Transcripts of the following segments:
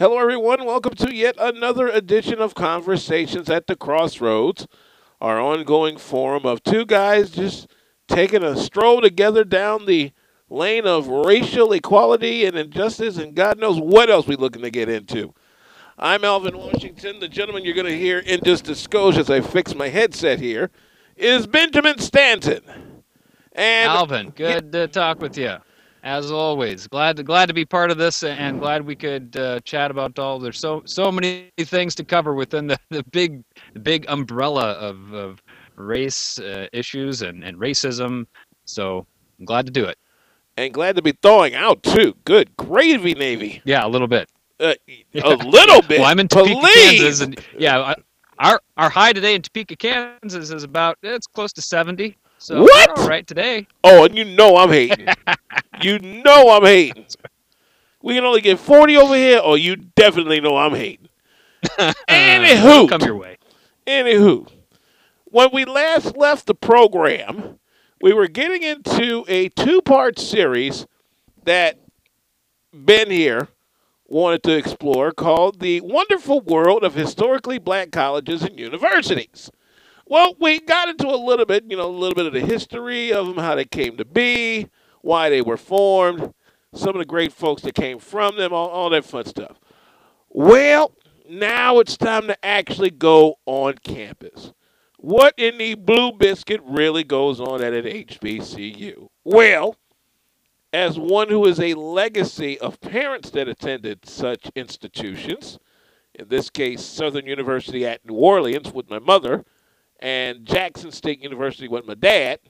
Hello, everyone. Welcome to yet another edition of Conversations at the Crossroads, our ongoing forum of two guys just taking a stroll together down the lane of racial equality and injustice, and God knows what else we're looking to get into. I'm Alvin Washington. The gentleman you're going to hear in just a skosh as I fix my headset here is Benjamin Stanton. And Alvin, good to talk with you as always. Glad to, glad to be part of this, and glad we could uh, chat about all. There's so so many things to cover within the, the big the big umbrella of, of race uh, issues and, and racism. So I'm glad to do it. And glad to be thawing out too. Good gravy, Navy. Yeah, a little bit. Uh, a little bit. well, I'm in Topeka, Kansas, and yeah, our our high today in Topeka, Kansas is about it's close to 70. So what? All right today. Oh, and you know I'm hating. you know I'm hating. We can only get 40 over here, or you definitely know I'm hating. Anywho. Come your way. Anywho. When we last left the program, we were getting into a two part series that Ben here wanted to explore called The Wonderful World of Historically Black Colleges and Universities. Well, we got into a little bit, you know, a little bit of the history of them, how they came to be, why they were formed, some of the great folks that came from them, all, all that fun stuff. Well, now it's time to actually go on campus. What in the blue biscuit really goes on at an HBCU? Well, as one who is a legacy of parents that attended such institutions, in this case, Southern University at New Orleans with my mother, and Jackson State University with my dad,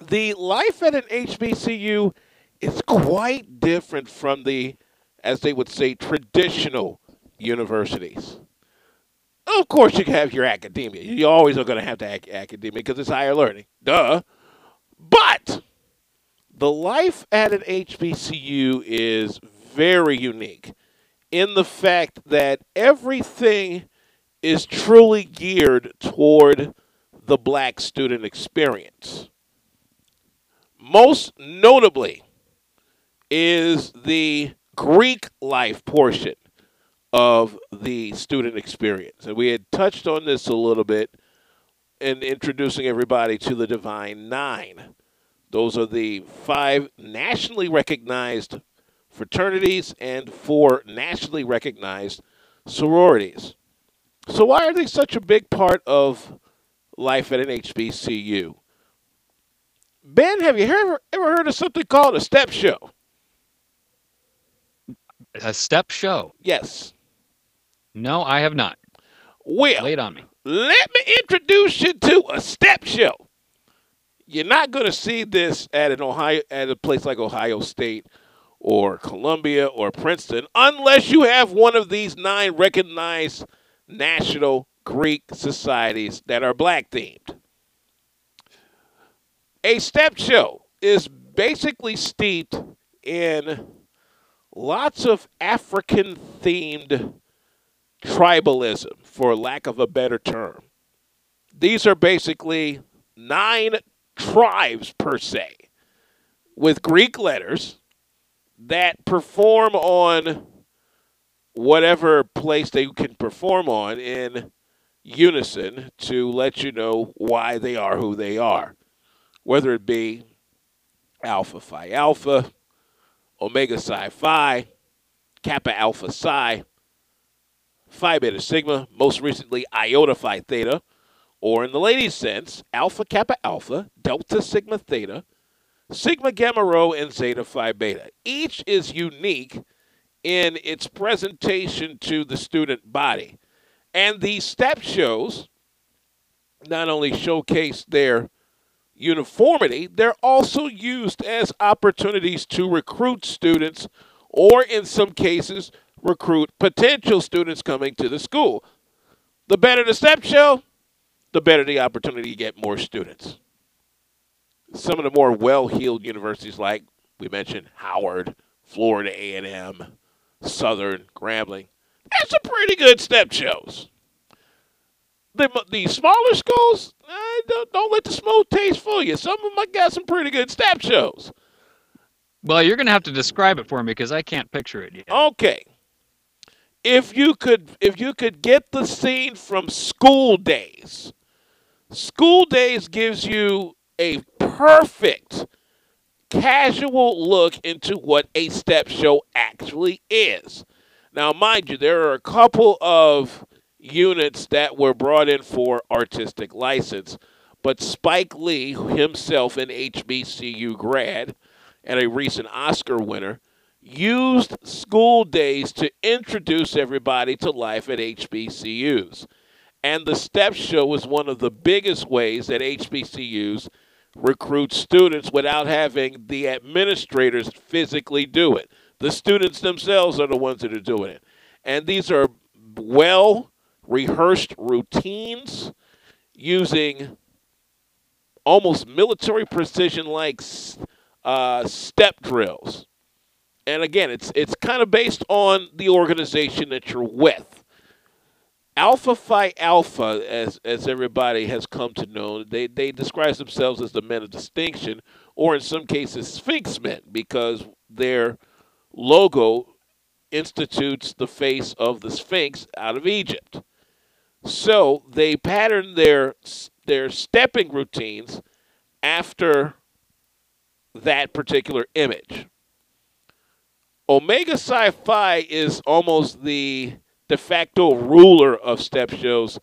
the life at an HBCU is quite different from the, as they would say, traditional universities. Of course, you have your academia. You always are going to have the ac- academia because it's higher learning. Duh. But the life at an HBCU is very unique in the fact that everything is truly geared toward the black student experience. Most notably is the Greek life portion of the student experience. And we had touched on this a little bit in introducing everybody to the Divine Nine. Those are the five nationally recognized fraternities and four nationally recognized sororities. So why are they such a big part of life at an HBCU? Ben, have you ever ever heard of something called a step show? A step show? Yes. No, I have not. Well, wait on me. Let me introduce you to a step show. You're not going to see this at an Ohio at a place like Ohio State or Columbia or Princeton unless you have one of these nine recognized national Greek societies that are black themed. A step show is basically steeped in lots of African themed tribalism, for lack of a better term. These are basically nine tribes per se with Greek letters that perform on whatever place they can perform on in unison to let you know why they are who they are, whether it be Alpha Phi Alpha, Omega Psi Phi, Kappa Alpha Psi, Phi Beta Sigma, most recently Iota Phi Theta, or in the ladies' sense, Alpha Kappa Alpha, Delta Sigma Theta, Sigma Gamma Rho, and Zeta Phi Beta. Each is unique in its presentation to the student body. And these step shows not only showcase their uniformity, they're also used as opportunities to recruit students or, in some cases, recruit potential students coming to the school. The better the step show, the better the opportunity to get more students. Some of the more well-heeled universities like we mentioned Howard, Florida A&M, Southern, Grambling. That's a pretty good step shows. The, the smaller schools, eh, don't, don't let the smooth taste fool you. Some of them I got some pretty good step shows. Well, you're going to have to describe it for me because I can't picture it yet. Okay. if you could if you could get the scene from School Daze School Daze gives you a perfect casual look into what a step show actually is now mind you there are a couple of units that were brought in for artistic license but spike lee himself an hbcu grad and a recent oscar winner used School Daze to introduce everybody to life at HBCUs. And the STEP show was one of the biggest ways that HBCUs recruit students without having the administrators physically do it. The students themselves are the ones that are doing it. And these are well rehearsed routines using almost military precision like uh, step drills and again, it's it's kind of based on the organization that you're with. Alpha Phi Alpha, as as everybody has come to know, they they describe themselves as the men of distinction, or in some cases, Sphinx men, because their logo institutes the face of the Sphinx out of Egypt. So they pattern their their stepping routines after that particular image. Omega Psi Phi is almost the de facto ruler of step shows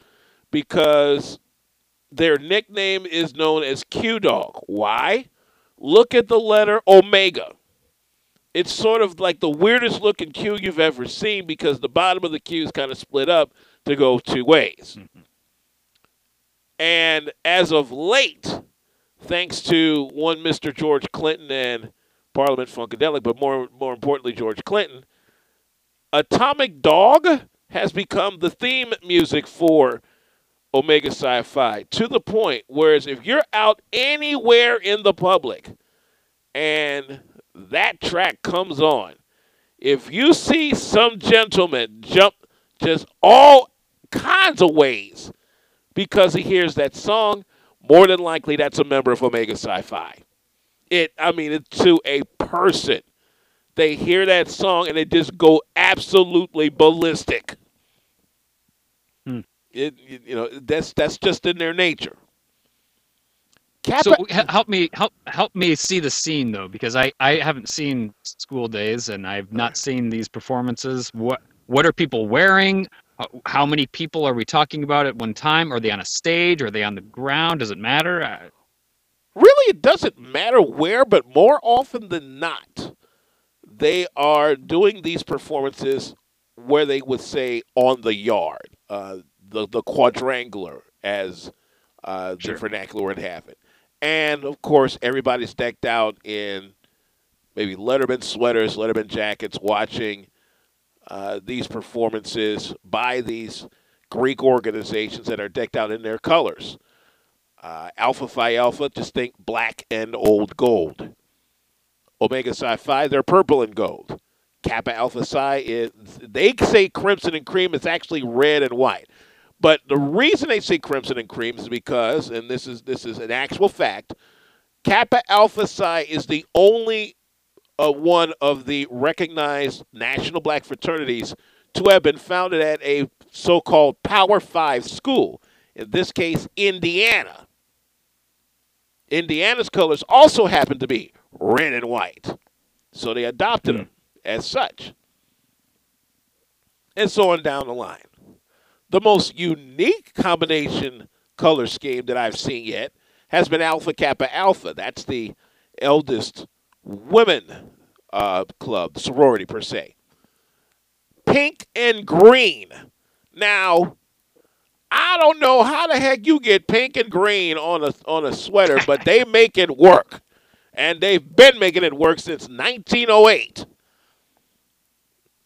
because their nickname is known as Q Dog. Why? Look at the letter Omega. It's sort of like the weirdest looking Q you've ever seen because the bottom of the Q is kind of split up to go two ways. And as of late, thanks to one Mr. George Clinton and Parliament Funkadelic, but more more importantly, George Clinton. Atomic Dog has become the theme music for Omega Psi Phi to the point whereas if you're out anywhere in the public and that track comes on, if you see some gentleman jump just all kinds of ways because he hears that song, more than likely that's a member of Omega Psi Phi. it I mean it to a person. They hear that song and they just go absolutely ballistic. Hmm. It you know that's that's just in their nature. So help me help help me see the scene though because I I haven't seen School Daze and I've not seen these performances. What what are people wearing? How many people are we talking about at one time? Are they on a stage? Are they on the ground? Does it matter? really it doesn't matter where, but more often than not, they are doing these performances where they would say on the yard, uh, the the quadrangular, as uh, sure. the vernacular would have it. And of course, everybody's decked out in maybe Letterman sweaters, Letterman jackets, watching uh, these performances by these Greek organizations that are decked out in their colors. Uh, Alpha Phi Alpha, just think black and old gold. Omega Psi Phi, they're purple and gold. Kappa Alpha Psi is, they say crimson and cream, it's actually red and white. But the reason they say crimson and cream is because, and this is this is an actual fact, Kappa Alpha Psi is the only uh, one of the recognized national black fraternities to have been founded at a so-called Power Five school. In this case, Indiana. Indiana's colors also happen to be red and white. So they adopted them as such. And so on down the line. The most unique combination color scheme that I've seen yet has been Alpha Kappa Alpha. That's the eldest women uh, club, sorority per se. Pink and green. Now, I don't know how the heck you get pink and green on a on a sweater, but they make it work. And they've been making it work since 1908.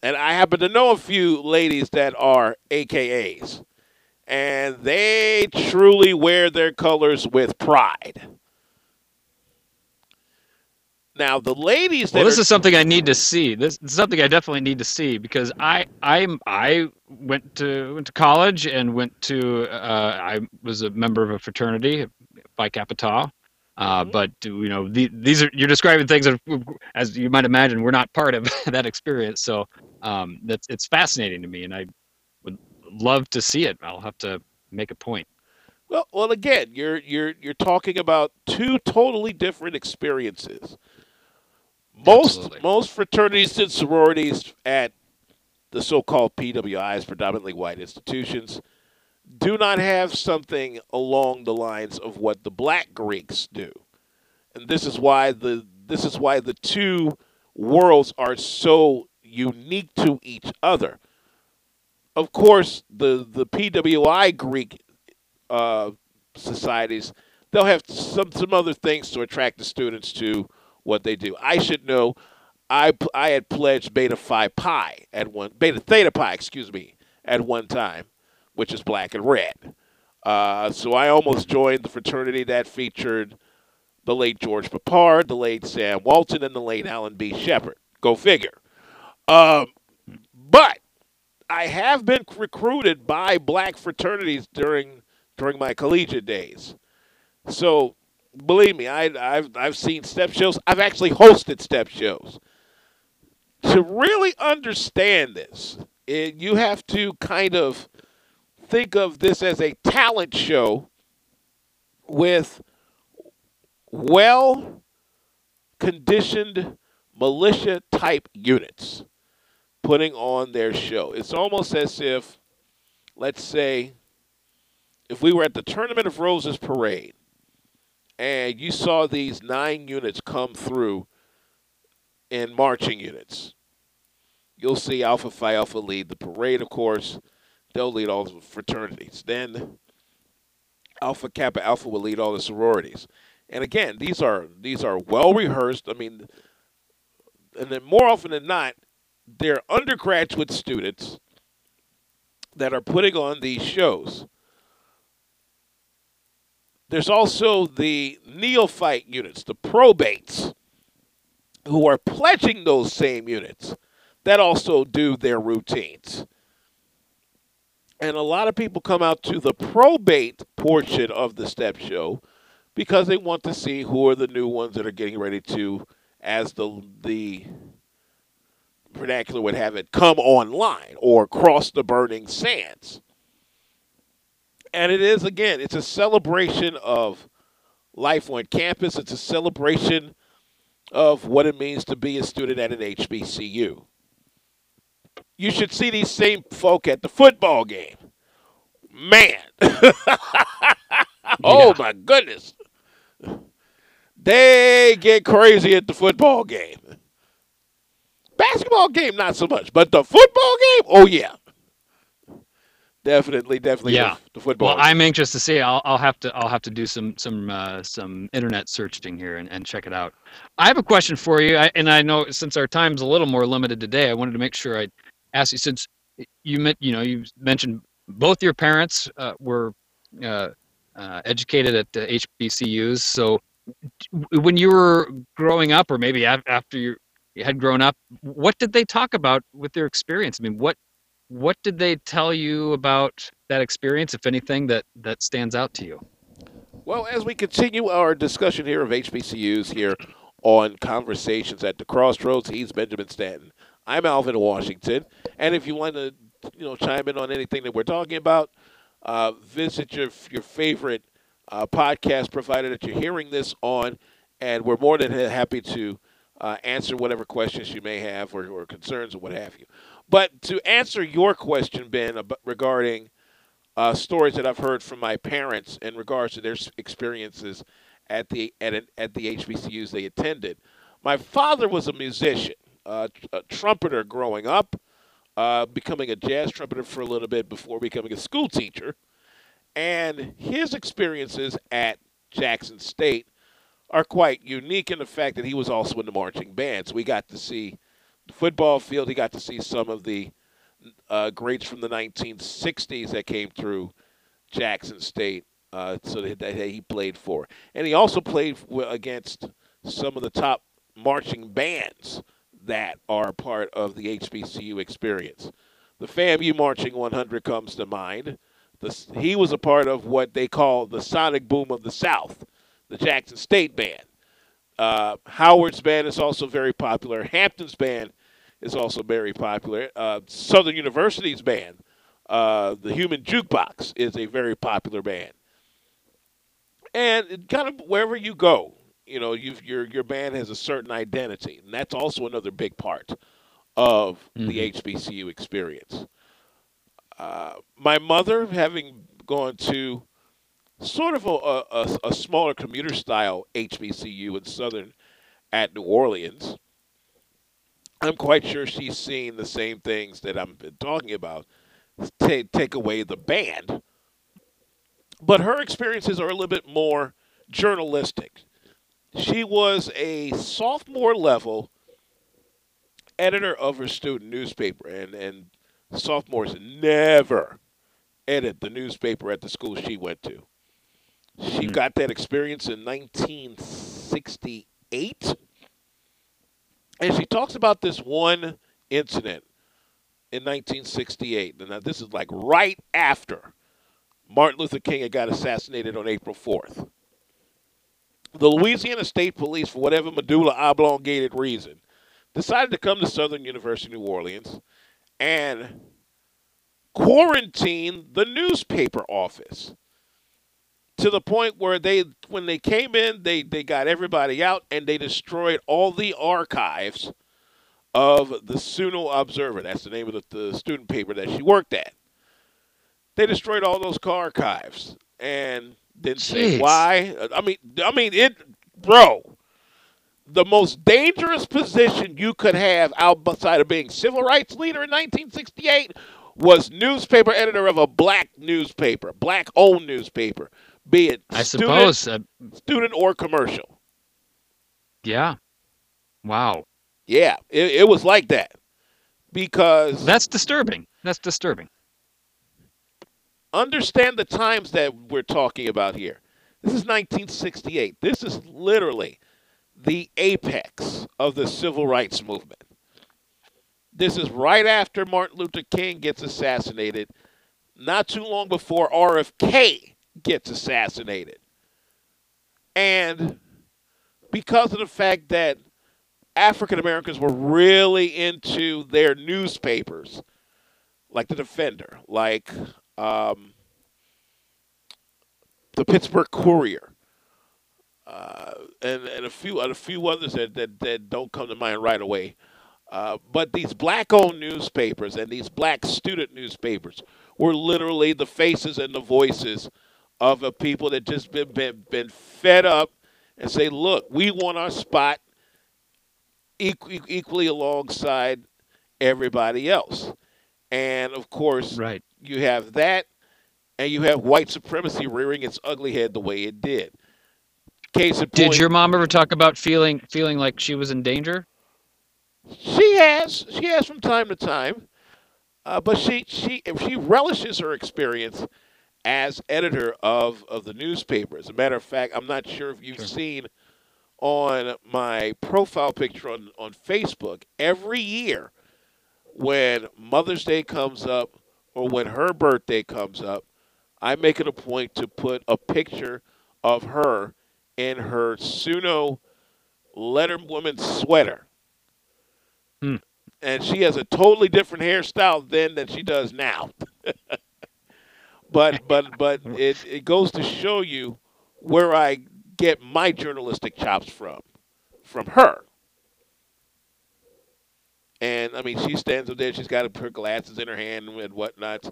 And I happen to know a few ladies that are AKAs. And they truly wear their colors with pride. Now the ladies. well, this are, is something I need to see. This is something I definitely need to see because I I'm I went to went to college and went to uh, I was a member of a fraternity, Phi Kappa Tau. Uh, mm-hmm. But you know, the, these are you're describing things that, as you might imagine, we're not part of that experience. So, um, that's it's fascinating to me, and I would love to see it. I'll have to make a point. Well, well, again, you're you're you're talking about two totally different experiences. Most Absolutely. most fraternities and sororities at the so-called PWIs, predominantly white institutions, do not have something along the lines of what the black Greeks do, and this is why the this is why the two worlds are so unique to each other. Of course, the the PWI Greek uh, societies, they'll have some some other things to attract the students to what they do. I should know. I I had pledged Beta Phi Pi at one Beta Theta Pi, excuse me, at one time, which is black and red. Uh, so I almost joined the fraternity that featured the late George Peppard, the late Sam Walton, and the late Alan B. Shepard. Go figure. Um, but I have been recruited by black fraternities during during my collegiate days. So believe me, I, have I've seen step shows. I've actually hosted step shows. To really understand this, it, you have to kind of think of this as a talent show with well conditioned militia type units putting on their show. It's almost as if, let's say, if we were at the Tournament of Roses parade and you saw these nine units come through in marching units, you'll see Alpha Phi Alpha lead the parade, of course. They'll lead all the fraternities. Then Alpha Kappa Alpha will lead all the sororities. And again, these are these are well rehearsed. I mean, and then more often than not, they're undergraduate students that are putting on these shows. There's also the neophyte units, the probates, who are pledging those same units that also do their routines. And a lot of people come out to the probate portion of the step show because they want to see who are the new ones that are getting ready to, as the the vernacular would have it, come online or cross the burning sands. And it is, again, it's a celebration of life on campus. It's a celebration of what it means to be a student at an HBCU. You should see these same folk at the football game. Man. oh, my goodness. They get crazy at the football game. Basketball game, not so much, but the football game, oh yeah, definitely, definitely. Yeah, the, the football. Well, game. I'm anxious to see. I'll, I'll have to I'll have to do some some uh, some internet searching here and, and check it out. I have a question for you, I, and I know since our time's a little more limited today, I wanted to make sure I since you you know you mentioned both your parents uh, were uh, uh, educated at the HBCUs. So when you were growing up, or maybe after you had grown up, what did they talk about with their experience? I mean, what what did they tell you about that experience, if anything, that that stands out to you? Well, as we continue our discussion here of HBCUs here on Conversations at the Crossroads, he's Benjamin Stanton. I'm Alvin Washington, and if you want to, you know, chime in on anything that we're talking about, uh, visit your your favorite uh, podcast provider that you're hearing this on, and we're more than happy to uh, answer whatever questions you may have or, or, concerns or what have you. But to answer your question, Ben, about, regarding uh, stories that I've heard from my parents in regards to their experiences at the at, an, at the HBCUs they attended, my father was a musician, uh, a trumpeter growing up, uh, becoming a jazz trumpeter for a little bit before becoming a school teacher, and his experiences at Jackson State are quite unique in the fact that he was also in the marching band. So we got to see the football field. He got to see some of the uh, greats from the 1960s that came through Jackson State. Uh, so that, that, he played for, and he also played against some of the top marching bands that are part of the HBCU experience. The FAMU Marching 100 comes to mind. The, he was a part of what they call the Sonic Boom of the South the Jackson State Band. Uh, Howard's band is also very popular. Hampton's band is also very popular. Uh, Southern University's band, uh, the Human Jukebox, is a very popular band. And kind of wherever you go, you know, your your band has a certain identity, and that's also another big part of mm-hmm. the HBCU experience. Uh, my mother, having gone to sort of a, a, a, smaller commuter style HBCU in Southern at New Orleans, I'm quite sure she's seen the same things that I'm talking about. Take, take away the band. But her experiences are a little bit more journalistic. She was a sophomore level editor of her student newspaper, and, and sophomores never edit the newspaper at the school she went to. She mm. got that experience in 1968. And she talks about this one incident in 1968. And now this is like right after Martin Luther King had got assassinated on April 4th. The Louisiana State Police, for whatever medulla oblongated reason, decided to come to Southern University, New Orleans, and quarantine the newspaper office to the point where they when they came in they they got everybody out and they destroyed all the archives of the Suno Observer. That's the name of the, the student paper that she worked at. They destroyed all those archives and didn't Jeez. say why. I mean, I mean it, bro. The most dangerous position you could have outside of being civil rights leader in 1968 was newspaper editor of a black newspaper, black-owned newspaper be it I student, suppose uh, student or commercial. Yeah. Wow. Yeah, it, it was like that because that's disturbing. That's disturbing. Understand the times that we're talking about here. This is 1968. This is literally the apex of the civil rights movement. This is right after Martin Luther King gets assassinated, not too long before RFK gets assassinated. And because of the fact that African Americans were really into their newspapers, like the Defender, like um, the Pittsburgh Courier, uh, and, and a few and a few others that, that, that don't come to mind right away. Uh, but these black-owned newspapers and these black student newspapers were literally the faces and the voices of a people that just been, been, been fed up and say, look, we want our spot equally alongside everybody else. And of course, right. you have that, and you have white supremacy rearing its ugly head the way it did. Case in did your mom ever talk about feeling feeling like she was in danger? She has. She has from time to time, uh, but she she she relishes her experience as editor of, of the newspaper. As a matter of fact, I'm not sure if you've sure. seen on my profile picture on, on Facebook, every year when Mother's Day comes up or when her birthday comes up, I make it a point to put a picture of her in her Suno Letterwoman sweater. Hmm. And she has a totally different hairstyle then than she does now. but but but it it goes to show you where I get my journalistic chops from, from her. And I mean, she stands up there. She's got her glasses in her hand and whatnot,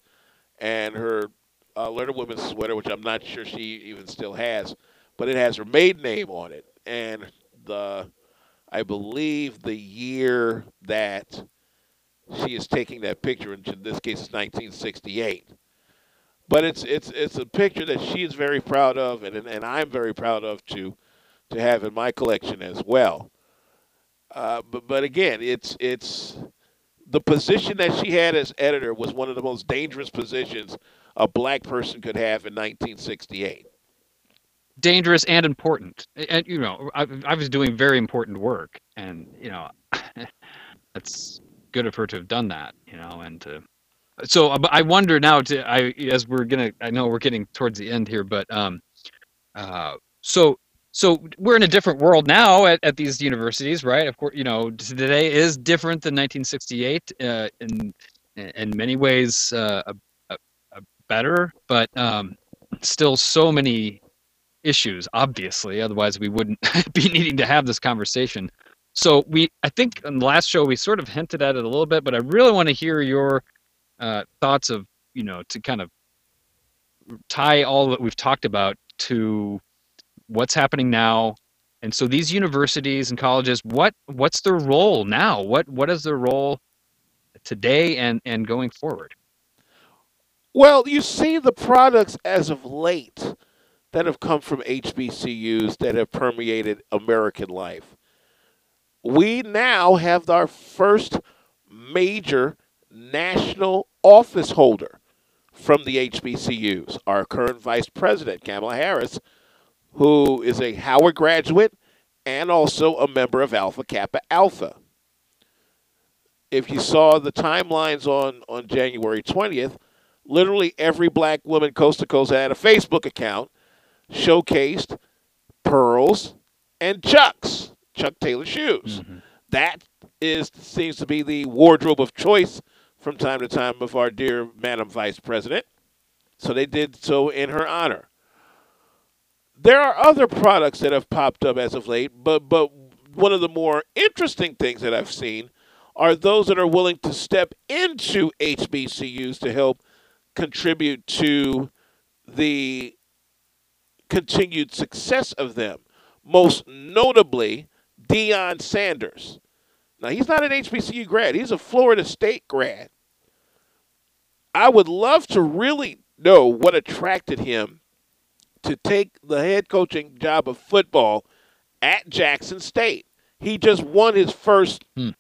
and her uh, Letterwoman sweater, which I'm not sure she even still has, but it has her maiden name on it, and the I believe the year that she is taking that picture, in this case, it's 1968 but it's it's it's a picture that she is very proud of, and and I'm very proud of to to have in my collection as well. Uh, but but again, it's it's the position that she had as editor was one of the most dangerous positions a black person could have in 1968. Dangerous and important, and you know, I, I was doing very important work, and you know, it's good of her to have done that, you know, and to so uh, I wonder now. To I as we're gonna, I know we're getting towards the end here, but um, uh, so so we're in a different world now at, at these universities, right? Of course, you know, today is different than 1968 uh, in in many ways uh, a, a, a better, but um, still so many issues. Obviously, otherwise we wouldn't be needing to have this conversation. So we, I think, in the last show we sort of hinted at it a little bit, but I really want to hear your uh, thoughts of, you know, to kind of tie all that we've talked about to what's happening now? And so these universities and colleges what what's their role now? What what is their role today and and going forward? Well you see the products as of late that have come from hbcus that have permeated american life. We now have our first major national office holder from the hbcus our current vice president kamala harris who is a Howard graduate and also a member of Alpha Kappa Alpha. If you saw the timelines on, on January 20th, literally every black woman coast to coast had a Facebook account showcased pearls and Chucks, Chuck Taylor shoes. Mm-hmm. That is seems to be the wardrobe of choice from time to time of our dear Madam Vice President. So they did so in her honor. There are other products that have popped up as of late, but but one of the more interesting things that I've seen are those that are willing to step into HBCUs to help contribute to the continued success of them. Most notably, Deion Sanders. Now, he's not an HBCU grad, he's a Florida State grad. I would love to really know what attracted him to take the head coaching job of football at Jackson State. He just won his first hmm.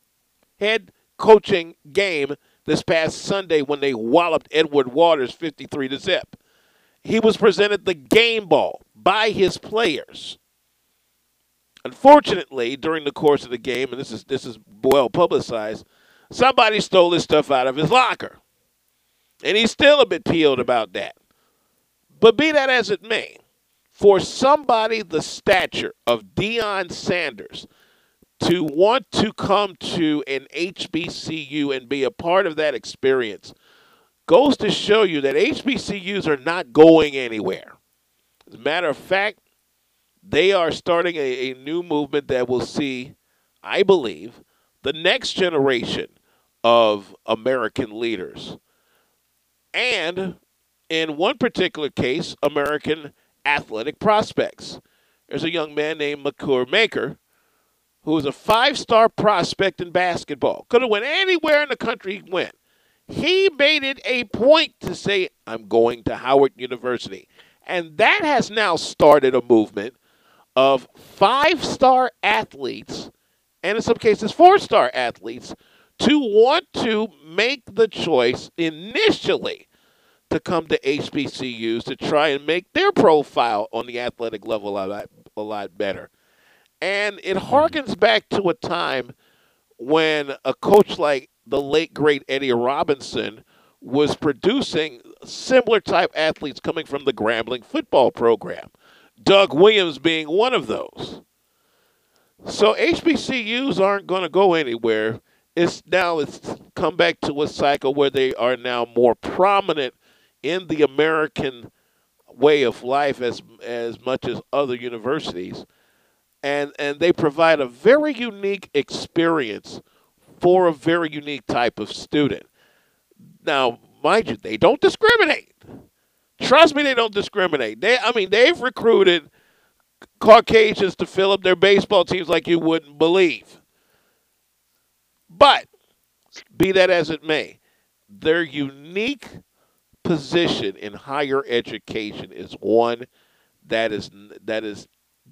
head coaching game this past Sunday when they walloped Edward Waters 53 to zip. He was presented the game ball by his players. Unfortunately, during the course of the game, and this is this is well publicized, somebody stole his stuff out of his locker. And he's still a bit peeled about that. But be that as it may, for somebody the stature of Deion Sanders to want to come to an HBCU and be a part of that experience goes to show you that HBCUs are not going anywhere. As a matter of fact, they are starting a, a new movement that will see, I believe, the next generation of American leaders. And in one particular case, American athletic prospects. There's a young man named Makur Maker who was a five star prospect in basketball. Could have went anywhere in the country he went. He made it a point to say, I'm going to Howard University. And that has now started a movement of five star athletes, and in some cases, four star athletes, to want to make the choice initially to come to HBCUs to try and make their profile on the athletic level a lot, a lot better. And it hmm. harkens back to a time when a coach like the late great Eddie Robinson was producing similar type athletes coming from the Grambling football program. Doug Williams being one of those. So HBCUs aren't going to go anywhere. It's now it's come back to a cycle where they are now more prominent in the American way of life as as much as other universities, and and they provide a very unique experience for a very unique type of student. Now, mind you, they don't discriminate. Trust me, they don't discriminate. They, I mean, they've recruited Caucasians to fill up their baseball teams like you wouldn't believe. But be that as it may, their unique position in higher education is one that is that is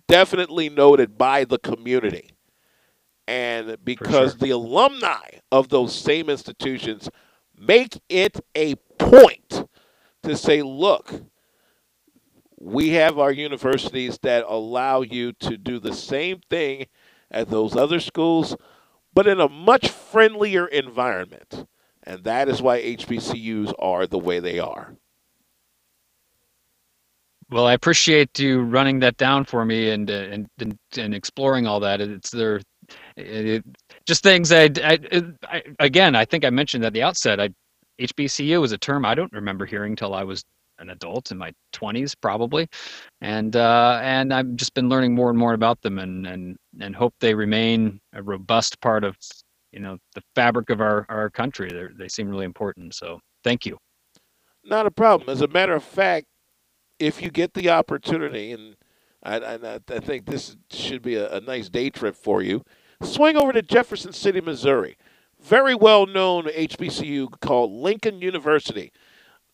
definitely noted by the community. And because sure. the alumni of those same institutions make it a point to say, look, we have our universities that allow you to do the same thing at those other schools, but in a much friendlier environment. And that is why HBCUs are the way they are. Well, I appreciate you running that down for me and uh, and and, and exploring all that. It's there, it, just things I, I, I, again. I think I mentioned at the outset. I HBCU is a term I don't remember hearing till I was an adult in my 20s probably and uh, and I've just been learning more and more about them and and and hope they remain a robust part of you know the fabric of our our country they they seem really important so thank you. Not a problem. As a matter of fact if you get the opportunity and I, I, I think this should be a, a nice day trip for you swing over to Jefferson City Missouri. Very well known HBCU called Lincoln University.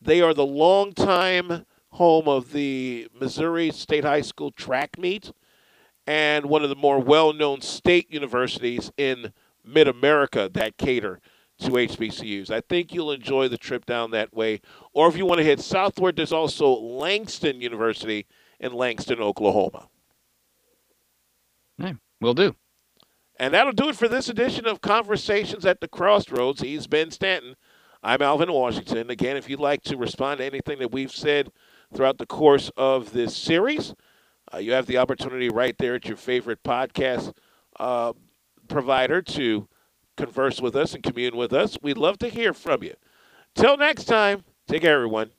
They are the longtime home of the Missouri State High School track meet and one of the more well known state universities in mid America that cater to HBCUs. I think you'll enjoy the trip down that way. Or if you want to head southward, there's also Langston University in Langston, Oklahoma. Hey, will do. And that'll do it for this edition of Conversations at the Crossroads. He's Ben Stanton. I'm Alvin Washington. Again, if you'd like to respond to anything that we've said throughout the course of this series, uh, you have the opportunity right there at your favorite podcast uh, provider to converse with us and commune with us. We'd love to hear from you. Till next time, take care, everyone.